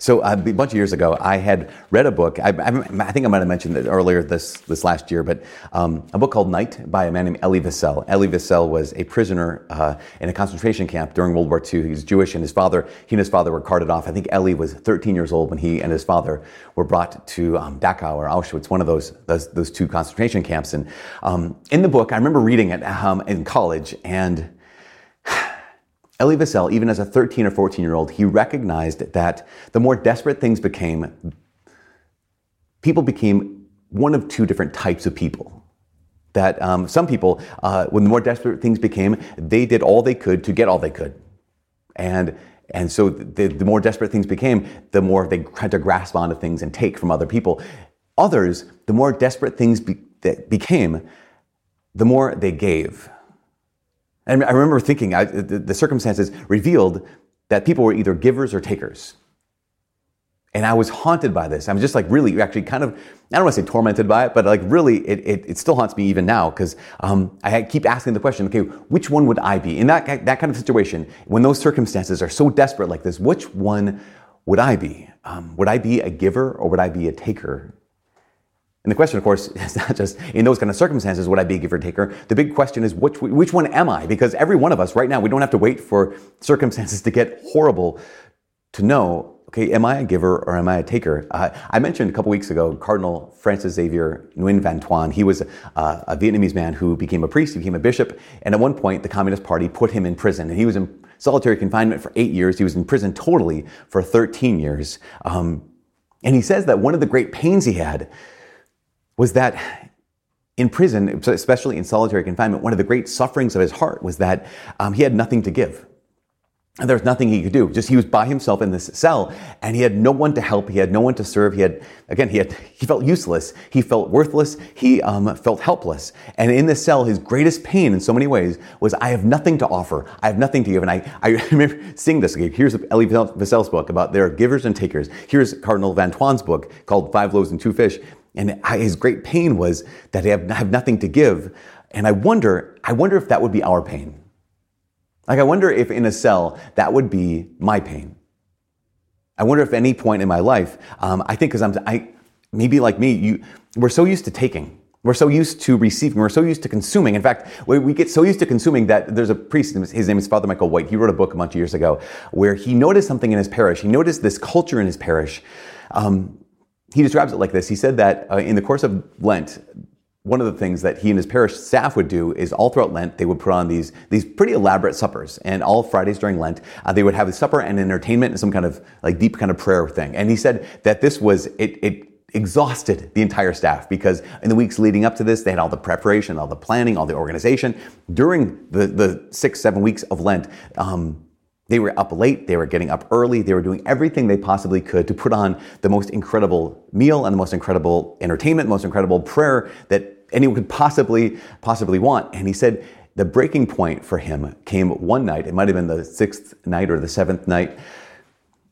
So uh, a bunch of years ago, I had read a book. I, I, I think I might have mentioned it earlier this this last year, but um, a book called Night by a man named Elie Wiesel. Elie Wiesel was a prisoner uh, in a concentration camp during World War II. He was Jewish, and his father, he and his father were carted off. I think Elie was 13 years old when he and his father were brought to um, Dachau or Auschwitz, one of those those, those two concentration camps. And um, in the book, I remember reading it um, in college and. Elie Wiesel, even as a 13 or 14 year old, he recognized that the more desperate things became, people became one of two different types of people. That um, some people, uh, when the more desperate things became, they did all they could to get all they could. And, and so the, the more desperate things became, the more they tried to grasp onto things and take from other people. Others, the more desperate things be, became, the more they gave. And I remember thinking, I, the, the circumstances revealed that people were either givers or takers. And I was haunted by this. I'm just like really, actually, kind of, I don't want to say tormented by it, but like really, it, it, it still haunts me even now because um, I keep asking the question, okay, which one would I be? In that, that kind of situation, when those circumstances are so desperate like this, which one would I be? Um, would I be a giver or would I be a taker? And the question, of course, is not just in those kind of circumstances would I be a giver taker. The big question is which which one am I? Because every one of us right now, we don't have to wait for circumstances to get horrible to know. Okay, am I a giver or am I a taker? Uh, I mentioned a couple weeks ago Cardinal Francis Xavier Nguyen Van Thuan. He was uh, a Vietnamese man who became a priest, he became a bishop, and at one point the Communist Party put him in prison, and he was in solitary confinement for eight years. He was in prison totally for 13 years. Um, and he says that one of the great pains he had was that in prison, especially in solitary confinement, one of the great sufferings of his heart was that um, he had nothing to give. And there was nothing he could do. Just he was by himself in this cell, and he had no one to help. He had no one to serve. He had again, he had he felt useless. He felt worthless. He um, felt helpless. And in this cell, his greatest pain, in so many ways, was I have nothing to offer. I have nothing to give. And I, I remember seeing this. Here's Elie Wiesel's book about there are givers and takers. Here's Cardinal Van Thuan's book called Five Loaves and Two Fish. And his great pain was that I have nothing to give. And I wonder, I wonder if that would be our pain. Like, I wonder if in a cell, that would be my pain. I wonder if any point in my life, um, I think because I'm, I, maybe like me, you, we're so used to taking. We're so used to receiving. We're so used to consuming. In fact, we get so used to consuming that there's a priest, his name is Father Michael White. He wrote a book a bunch of years ago where he noticed something in his parish. He noticed this culture in his parish um, he describes it like this. He said that uh, in the course of Lent, one of the things that he and his parish staff would do is all throughout Lent, they would put on these, these pretty elaborate suppers. And all Fridays during Lent, uh, they would have a supper and entertainment and some kind of like deep kind of prayer thing. And he said that this was, it, it exhausted the entire staff because in the weeks leading up to this, they had all the preparation, all the planning, all the organization. During the, the six, seven weeks of Lent, um, they were up late, they were getting up early, they were doing everything they possibly could to put on the most incredible meal and the most incredible entertainment, most incredible prayer that anyone could possibly, possibly want. And he said the breaking point for him came one night, it might have been the sixth night or the seventh night,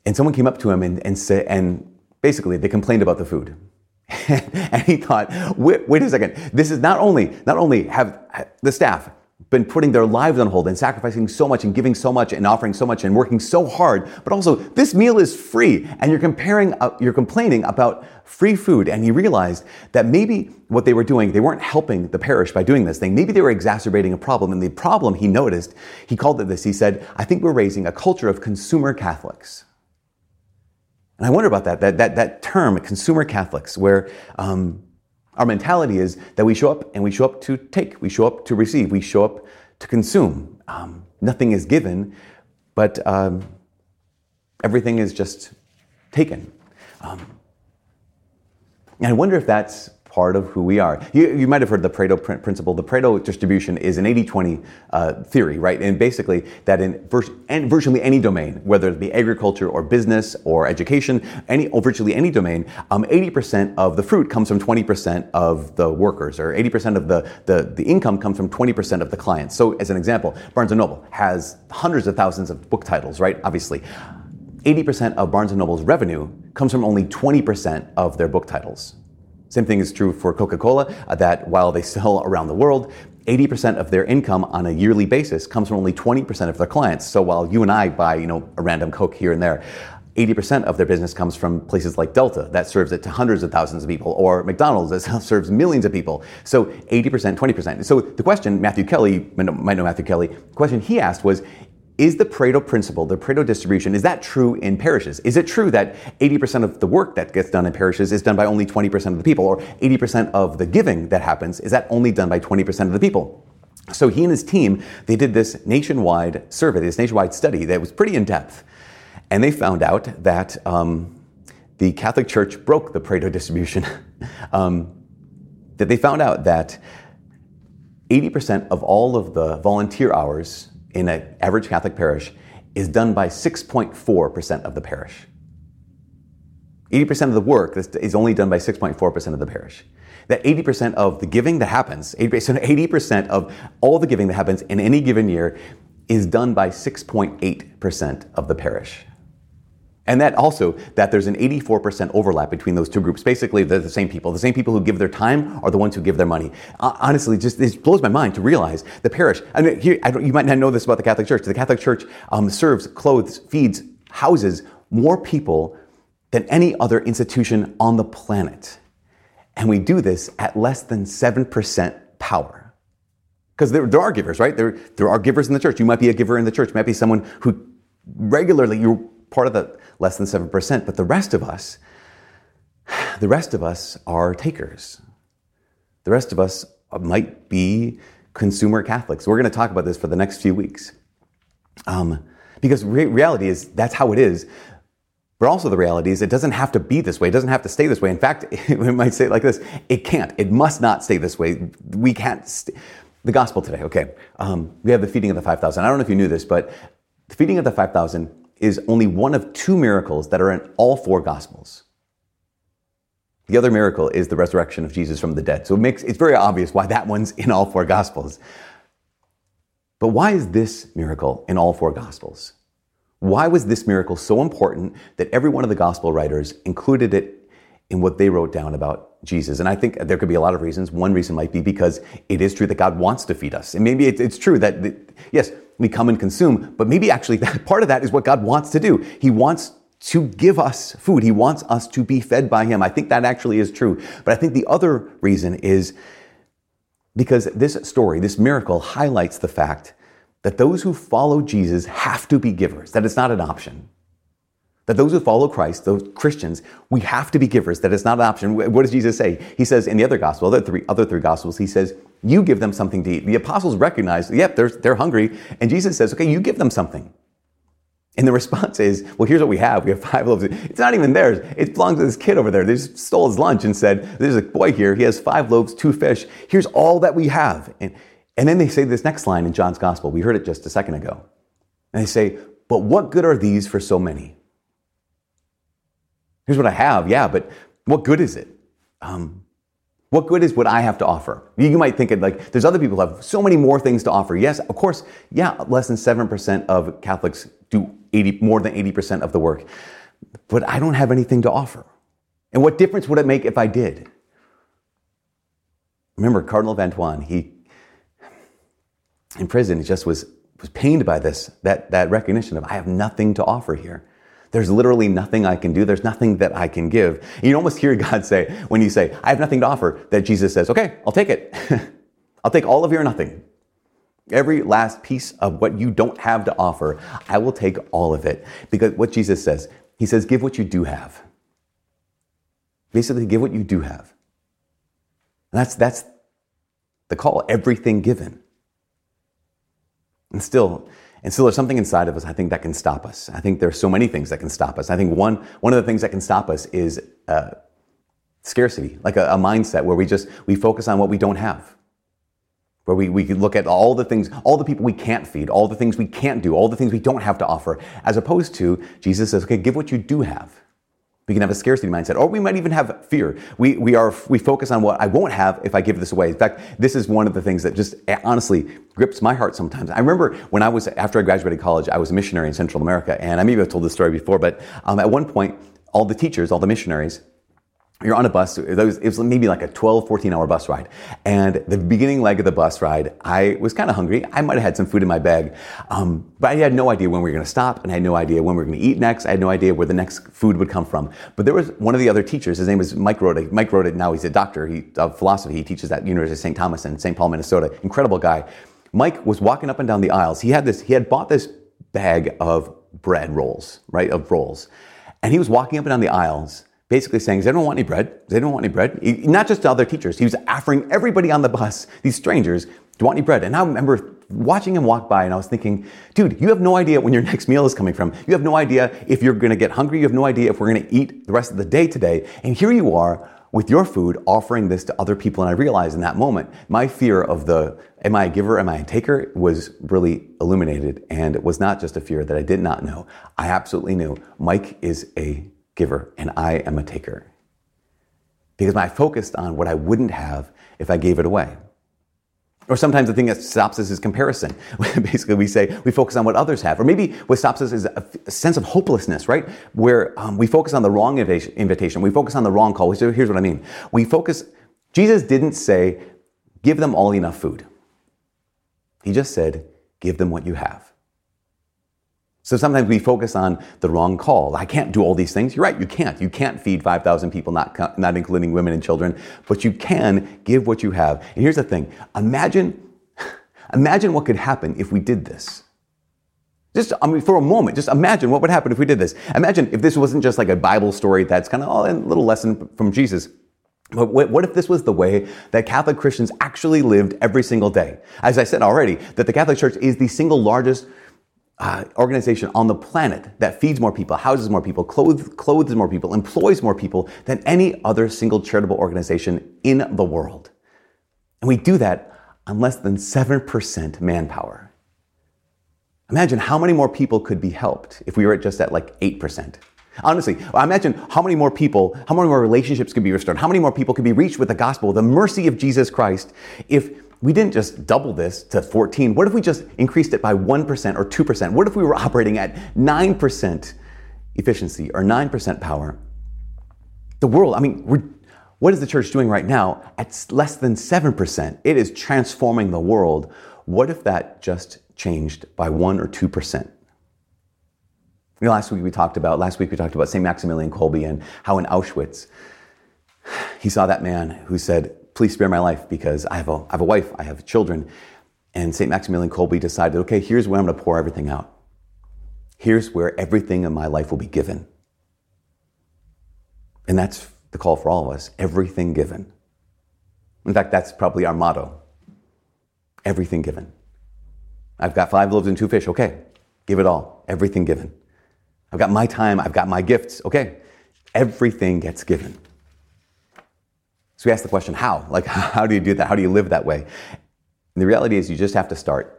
and someone came up to him and, and said, and basically they complained about the food. and he thought, wait, wait, a second. This is not only, not only have the staff been putting their lives on hold and sacrificing so much and giving so much and offering so much and working so hard, but also this meal is free and you're comparing, uh, you're complaining about free food. And he realized that maybe what they were doing, they weren't helping the parish by doing this thing. Maybe they were exacerbating a problem. And the problem he noticed, he called it this. He said, I think we're raising a culture of consumer Catholics. And I wonder about that, that, that, that term, consumer Catholics, where, um, our mentality is that we show up and we show up to take, we show up to receive, we show up to consume. Um, nothing is given, but um, everything is just taken. Um, and I wonder if that's part of who we are. You, you might have heard the Pareto principle. The Pareto distribution is an 80-20 uh, theory, right? And basically that in vers- and virtually any domain, whether it be agriculture or business or education, any or virtually any domain, um, 80% of the fruit comes from 20% of the workers, or 80% of the, the, the income comes from 20% of the clients. So as an example, Barnes & Noble has hundreds of thousands of book titles, right? Obviously. 80% of Barnes & Noble's revenue comes from only 20% of their book titles. Same thing is true for Coca-Cola, uh, that while they sell around the world, 80% of their income on a yearly basis comes from only 20% of their clients. So while you and I buy, you know, a random Coke here and there, 80% of their business comes from places like Delta that serves it to hundreds of thousands of people, or McDonald's that serves millions of people. So 80%, 20%. So the question Matthew Kelly, might know Matthew Kelly, the question he asked was, is the Pareto principle, the Pareto distribution, is that true in parishes? Is it true that 80% of the work that gets done in parishes is done by only 20% of the people, or 80% of the giving that happens, is that only done by 20% of the people? So he and his team, they did this nationwide survey, this nationwide study that was pretty in depth. And they found out that um, the Catholic Church broke the Pareto distribution. um, that they found out that 80% of all of the volunteer hours in an average Catholic parish is done by 6.4% of the parish. 80% of the work is only done by 6.4% of the parish. That 80% of the giving that happens, 80%, 80% of all the giving that happens in any given year is done by 6.8% of the parish. And that also, that there's an 84% overlap between those two groups. Basically, they're the same people. The same people who give their time are the ones who give their money. Uh, honestly, just it blows my mind to realize the parish. I mean, here, I you might not know this about the Catholic Church. The Catholic Church um, serves, clothes, feeds, houses more people than any other institution on the planet. And we do this at less than 7% power. Because there, there are givers, right? There, there are givers in the church. You might be a giver in the church. You might be someone who regularly, you're part of the less than 7%. But the rest of us, the rest of us are takers. The rest of us might be consumer Catholics. We're going to talk about this for the next few weeks. Um, because re- reality is that's how it is. But also the reality is it doesn't have to be this way. It doesn't have to stay this way. In fact, we might say it like this. It can't. It must not stay this way. We can't. St- the gospel today, okay. Um, we have the feeding of the 5,000. I don't know if you knew this, but the feeding of the 5,000 is only one of two miracles that are in all four gospels. The other miracle is the resurrection of Jesus from the dead. So it makes it's very obvious why that one's in all four gospels. But why is this miracle in all four gospels? Why was this miracle so important that every one of the gospel writers included it in what they wrote down about Jesus? And I think there could be a lot of reasons. One reason might be because it is true that God wants to feed us. And maybe it's true that, yes, we come and consume, but maybe actually that, part of that is what God wants to do. He wants to give us food. He wants us to be fed by Him. I think that actually is true. But I think the other reason is because this story, this miracle highlights the fact that those who follow Jesus have to be givers, that it's not an option. That those who follow Christ, those Christians, we have to be givers, that it's not an option. What does Jesus say? He says in the other gospel, other three, other three gospels, he says, you give them something to eat. The apostles recognize, yep, they're, they're hungry. And Jesus says, okay, you give them something. And the response is, well, here's what we have. We have five loaves. It's not even theirs. It belongs to this kid over there. They just stole his lunch and said, there's a boy here. He has five loaves, two fish. Here's all that we have. And, and then they say this next line in John's gospel. We heard it just a second ago. And they say, but what good are these for so many? Here's what I have. Yeah, but what good is it? Um, what good is what I have to offer? You might think it like there's other people who have so many more things to offer. Yes, of course, yeah, less than 7% of Catholics do 80, more than 80% of the work. But I don't have anything to offer. And what difference would it make if I did? Remember, Cardinal Van Thuan, he, in prison, he just was, was pained by this, that, that recognition of I have nothing to offer here. There's literally nothing I can do. There's nothing that I can give. You almost hear God say, when you say, I have nothing to offer, that Jesus says, okay, I'll take it. I'll take all of your nothing. Every last piece of what you don't have to offer, I will take all of it. Because what Jesus says, He says, give what you do have. Basically, give what you do have. And that's, that's the call, everything given. And still, and so there's something inside of us, I think, that can stop us. I think there's so many things that can stop us. I think one, one of the things that can stop us is uh, scarcity, like a, a mindset where we just, we focus on what we don't have. Where we, we look at all the things, all the people we can't feed, all the things we can't do, all the things we don't have to offer, as opposed to Jesus says, okay, give what you do have. We can have a scarcity mindset, or we might even have fear. We, we are, we focus on what I won't have if I give this away. In fact, this is one of the things that just eh, honestly grips my heart sometimes. I remember when I was, after I graduated college, I was a missionary in Central America, and I maybe have told this story before, but um, at one point, all the teachers, all the missionaries, you're on a bus. It was, it was, maybe like a 12, 14 hour bus ride. And the beginning leg of the bus ride, I was kind of hungry. I might have had some food in my bag. Um, but I had no idea when we were going to stop and I had no idea when we were going to eat next. I had no idea where the next food would come from. But there was one of the other teachers. His name was Mike Rota. Mike Rota, now he's a doctor he, of philosophy. He teaches at University of St. Thomas in St. Paul, Minnesota. Incredible guy. Mike was walking up and down the aisles. He had this, he had bought this bag of bread rolls, right? Of rolls. And he was walking up and down the aisles basically saying, they don't want any bread? Does anyone want any bread? He, not just to other teachers. He was offering everybody on the bus, these strangers, Do you want any bread? And I remember watching him walk by and I was thinking, dude, you have no idea when your next meal is coming from. You have no idea if you're going to get hungry. You have no idea if we're going to eat the rest of the day today. And here you are with your food offering this to other people. And I realized in that moment, my fear of the, am I a giver, am I a taker, was really illuminated. And it was not just a fear that I did not know. I absolutely knew Mike is a giver and I am a taker. Because I focused on what I wouldn't have if I gave it away. Or sometimes the thing that stops us is comparison. Basically, we say we focus on what others have. Or maybe what stops us is a, sense of hopelessness, right? Where um, we focus on the wrong invitation. We focus on the wrong call. So here's what I mean. We focus, Jesus didn't say, give them all enough food. He just said, give them what you have. So sometimes we focus on the wrong call. I can't do all these things. You're right, you can't. You can't feed 5,000 people, not, not including women and children, but you can give what you have. And here's the thing imagine, imagine what could happen if we did this. Just, I mean, for a moment, just imagine what would happen if we did this. Imagine if this wasn't just like a Bible story that's kind of oh, a little lesson from Jesus. But what if this was the way that Catholic Christians actually lived every single day? As I said already, that the Catholic Church is the single largest uh, organization on the planet that feeds more people, houses more people, clothes, clothes more people, employs more people than any other single charitable organization in the world. And we do that on less than 7% manpower. Imagine how many more people could be helped if we were just at like 8%. Honestly, imagine how many more people, how many more relationships could be restored, how many more people could be reached with the gospel, the mercy of Jesus Christ, if we didn't just double this to 14. What if we just increased it by 1% or 2%? What if we were operating at 9% efficiency or 9% power? The world, I mean, what is the church doing right now at less than 7%? It is transforming the world. What if that just changed by 1 or 2%? You know, last week we talked about last week we talked about St. Maximilian Kolbe and how in Auschwitz he saw that man who said, please spare my life because I have a, I have a wife, I have children. And St. Maximilian Kolbe decided, okay, here's where I'm going to pour everything out. Here's where everything in my life will be given. And that's the call for all of us everything given. In fact, that's probably our motto everything given. I've got five loaves and two fish. Okay, give it all. Everything given. I've got my time. I've got my gifts. Okay, everything gets given. So we ask the question, how? Like, how do you do that? How do you live that way? And the reality is, you just have to start.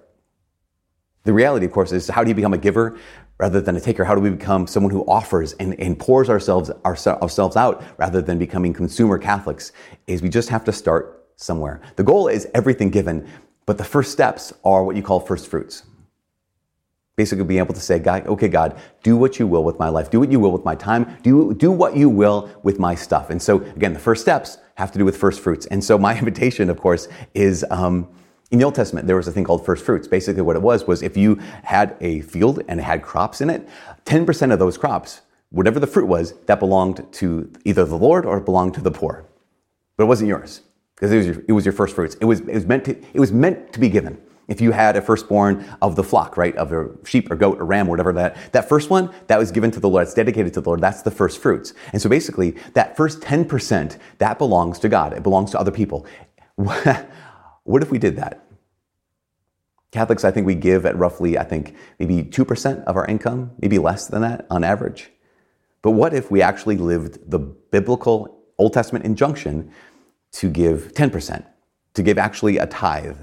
The reality, of course, is how do you become a giver rather than a taker? How do we become someone who offers and, and pours ourselves, ourselves out rather than becoming consumer Catholics? Is we just have to start somewhere. The goal is everything given, but the first steps are what you call first fruits basically being able to say, God, okay, God, do what you will with my life. Do what you will with my time. Do, do what you will with my stuff. And so, again, the first steps have to do with first fruits. And so my invitation, of course, is, um, in the Old Testament, there was a thing called first fruits. Basically, what it was was if you had a field and it had crops in it, 10% of those crops, whatever the fruit was, that belonged to either the Lord or it belonged to the poor. But it wasn't yours because it was your, it was your first fruits. It was, it was meant to, it was meant to be given. If you had a firstborn of the flock, right, of a sheep or goat or ram or whatever that, that first one, that was given to the Lord, it's dedicated to the Lord, that's the first fruits. And so basically, that first 10%, that belongs to God. It belongs to other people. what if we did that? Catholics, I think we give at roughly, I think, maybe 2% of our income, maybe less than that on average. But what if we actually lived the biblical Old Testament injunction to give 10%, to give actually a tithe?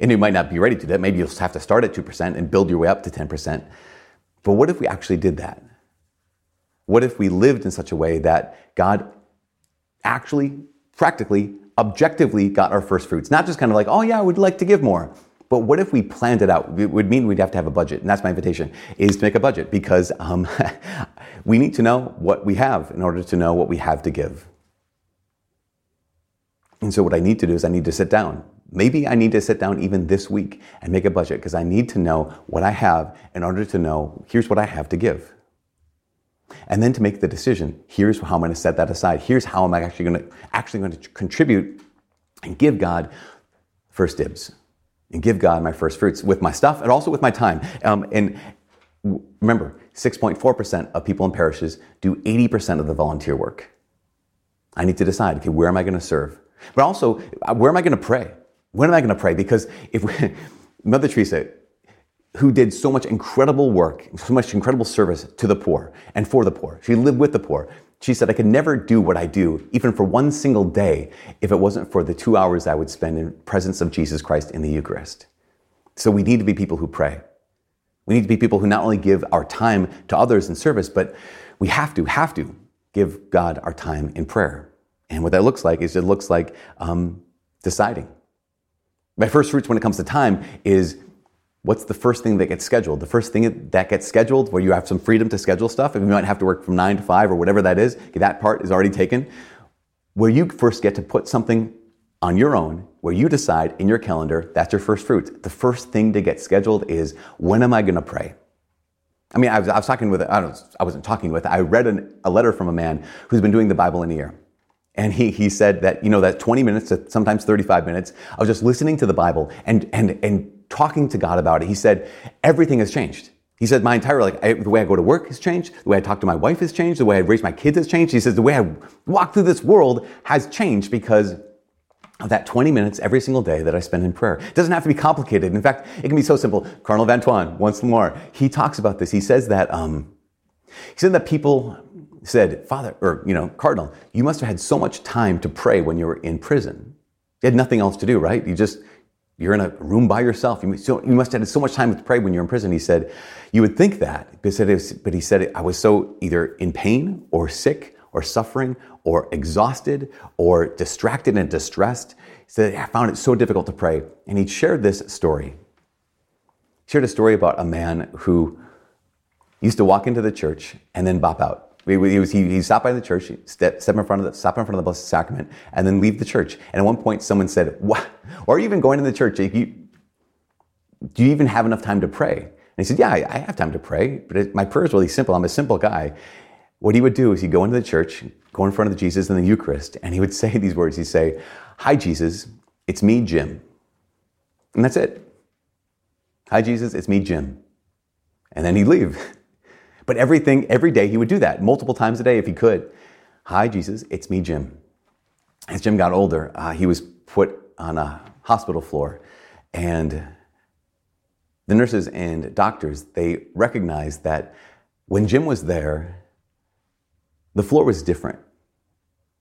And you might not be ready to do that. Maybe you'll have to start at 2% and build your way up to 10%. But what if we actually did that? What if we lived in such a way that God actually, practically, objectively got our first fruits? Not just kind of like, oh yeah, I would like to give more. But what if we planned it out? It would mean we'd have to have a budget. And that's my invitation, is to make a budget because um, we need to know what we have in order to know what we have to give. And so what I need to do is I need to sit down. Maybe I need to sit down even this week and make a budget because I need to know what I have in order to know here's what I have to give. And then to make the decision, here's how I'm going to set that aside. Here's how I'm actually going to actually going to contribute and give God first dibs and give God my first fruits with my stuff and also with my time. Um, and remember, 6.4% of people in parishes do 80% of the volunteer work. I need to decide, okay, where am I going to serve? But also, uh, where am I going to pray? When am I going to pray? Because if we, Mother Teresa, who did so much incredible work, so much incredible service to the poor and for the poor, she lived with the poor. She said, I could never do what I do, even for one single day, if it wasn't for the two hours I would spend in presence of Jesus Christ in the Eucharist. So we need to be people who pray. We need to be people who not only give our time to others in service, but we have to, have to give God our time in prayer. And what that looks like is it looks like um, deciding. My first fruits when it comes to time is what's the first thing that gets scheduled? The first thing that gets scheduled, where you have some freedom to schedule stuff, and you might have to work from nine to five or whatever that is, that part is already taken. Where you first get to put something on your own, where you decide in your calendar, that's your first fruit. The first thing to get scheduled is when am I going to pray? I mean, I was, I was talking with, I, don't, I wasn't talking with, I read an, a letter from a man who's been doing the Bible in a year. And he, he said that, you know, that 20 minutes to sometimes 35 minutes of just listening to the Bible and, and, and talking to God about it. He said, everything has changed. He said, my entire, like, I, the way I go to work has changed. The way I talk to my wife has changed. The way I raise my kids has changed. He says, the way I walk through this world has changed because of that 20 minutes every single day that I spend in prayer. It doesn't have to be complicated. In fact, it can be so simple. Cardinal Van Thuan, once more, he talks about this. He says that, um, he said that people said, Father, or, you know, Cardinal, you must have had so much time to pray when you were in prison. You had nothing else to do, right? You just, you're in a room by yourself. You, you must have had so much time to pray when you're in prison. He said, you would think that, but he said, I was so either in pain or sick or suffering or exhausted or distracted and distressed. He said, I found it so difficult to pray. And he shared this story. He shared a story about a man who used to walk into the church and then bop out. He, was, he, he stopped by the church, step, step in front of the, stop in front of the Blessed Sacrament, and then leave the church. And at one point, someone said, "What? Or even going to the church? You, do you even have enough time to pray?" And he said, "Yeah, I, I have time to pray, but it, my prayer is really simple. I'm a simple guy." What he would do is he'd go into the church, go in front of the Jesus in the Eucharist, and he would say these words. He'd say, "Hi, Jesus, it's me, Jim," and that's it. Hi, Jesus, it's me, Jim, and then he'd leave. But everything, every day he would do that, multiple times a day if he could. Hi, Jesus, it's me, Jim. As Jim got older, uh, he was put on a hospital floor, and the nurses and doctors they recognized that when Jim was there, the floor was different.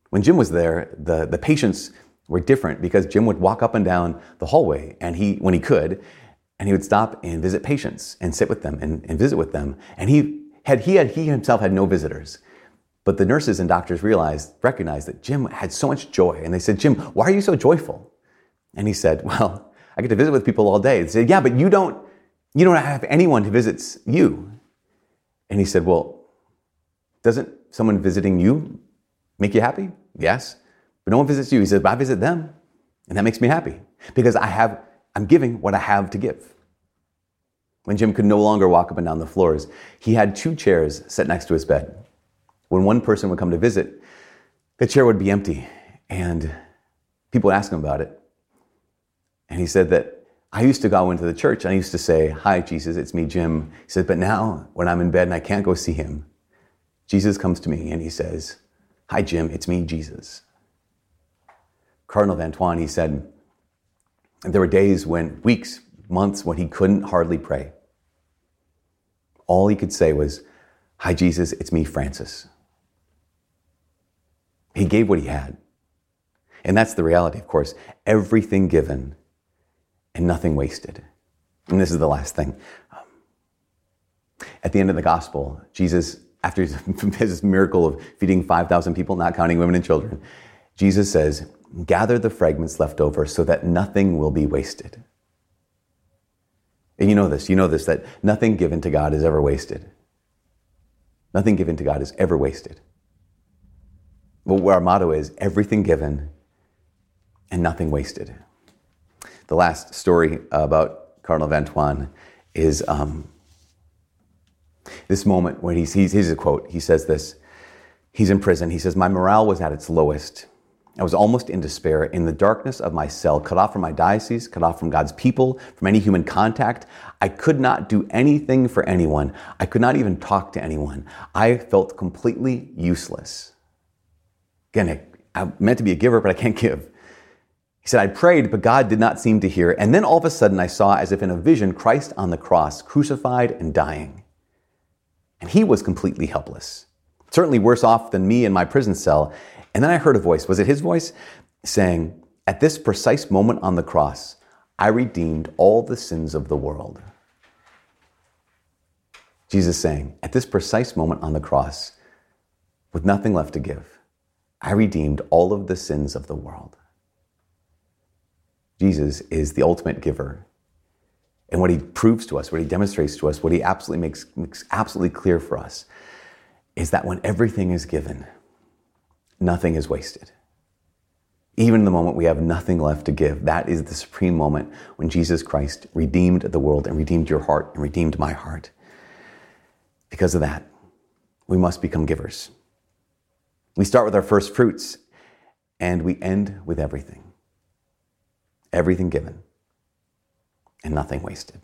When Jim was there, the, the patients were different because Jim would walk up and down the hallway, and he, when he could, and he would stop and visit patients and sit with them and, and visit with them. And he had he had he himself had no visitors. But the nurses and doctors realized, recognized that Jim had so much joy. And they said, Jim, why are you so joyful? And he said, Well, I get to visit with people all day. They said, Yeah, but you don't you don't have anyone who visits you. And he said, Well, doesn't someone visiting you make you happy? Yes. But no one visits you. He said, But I visit them. And that makes me happy. Because I have I'm giving what I have to give. When Jim could no longer walk up and down the floors, he had two chairs set next to his bed. When one person would come to visit, the chair would be empty, and people would ask him about it. And he said that I used to go into the church and I used to say, Hi, Jesus, it's me, Jim. He said, But now, when I'm in bed and I can't go see him, Jesus comes to me and he says, Hi, Jim, it's me, Jesus. Cardinal Van Thuan, he said, there were days when, weeks, months when he couldn't hardly pray. All he could say was, Hi, Jesus, it's me, Francis. He gave what he had. And that's the reality, of course. Everything given and nothing wasted. And this is the last thing. Um, at the end of the gospel, Jesus, after his miracle of feeding 5,000 people, not counting women and children, Jesus says, Gather the fragments left over so that nothing will be wasted. And you know this, you know this, that nothing given to God is ever wasted. Nothing given to God is ever wasted. But our motto is everything given and nothing wasted. The last story about Cardinal Van Thuan is um, this moment when he's, he's, a quote. He says this. He's in prison. He says, My morale was at its lowest. I was almost in despair. In the darkness of my cell, cut off from my diocese, cut off from God's people, from any human contact, I could not do anything for anyone. I could not even talk to anyone. I felt completely useless. Again, I meant to be a giver, but I can't give. He said, I prayed, but God did not seem to hear. And then all of a sudden, I saw, as if in a vision, Christ on the cross, crucified and dying. And he was completely helpless, certainly worse off than me in my prison cell. And then I heard a voice. Was it his voice? Saying, At this precise moment on the cross, I redeemed all the sins of the world. Jesus saying, At this precise moment on the cross, with nothing left to give, I redeemed all of the sins of the world. Jesus is the ultimate giver. And what he proves to us, what he demonstrates to us, what he absolutely makes, makes absolutely clear for us is that when everything is given, nothing is wasted. Even the moment we have nothing left to give, that is the supreme moment when Jesus Christ redeemed the world and redeemed your heart and redeemed my heart. Because of that, we must become givers. We start with our first fruits and we end with everything everything given, and nothing wasted.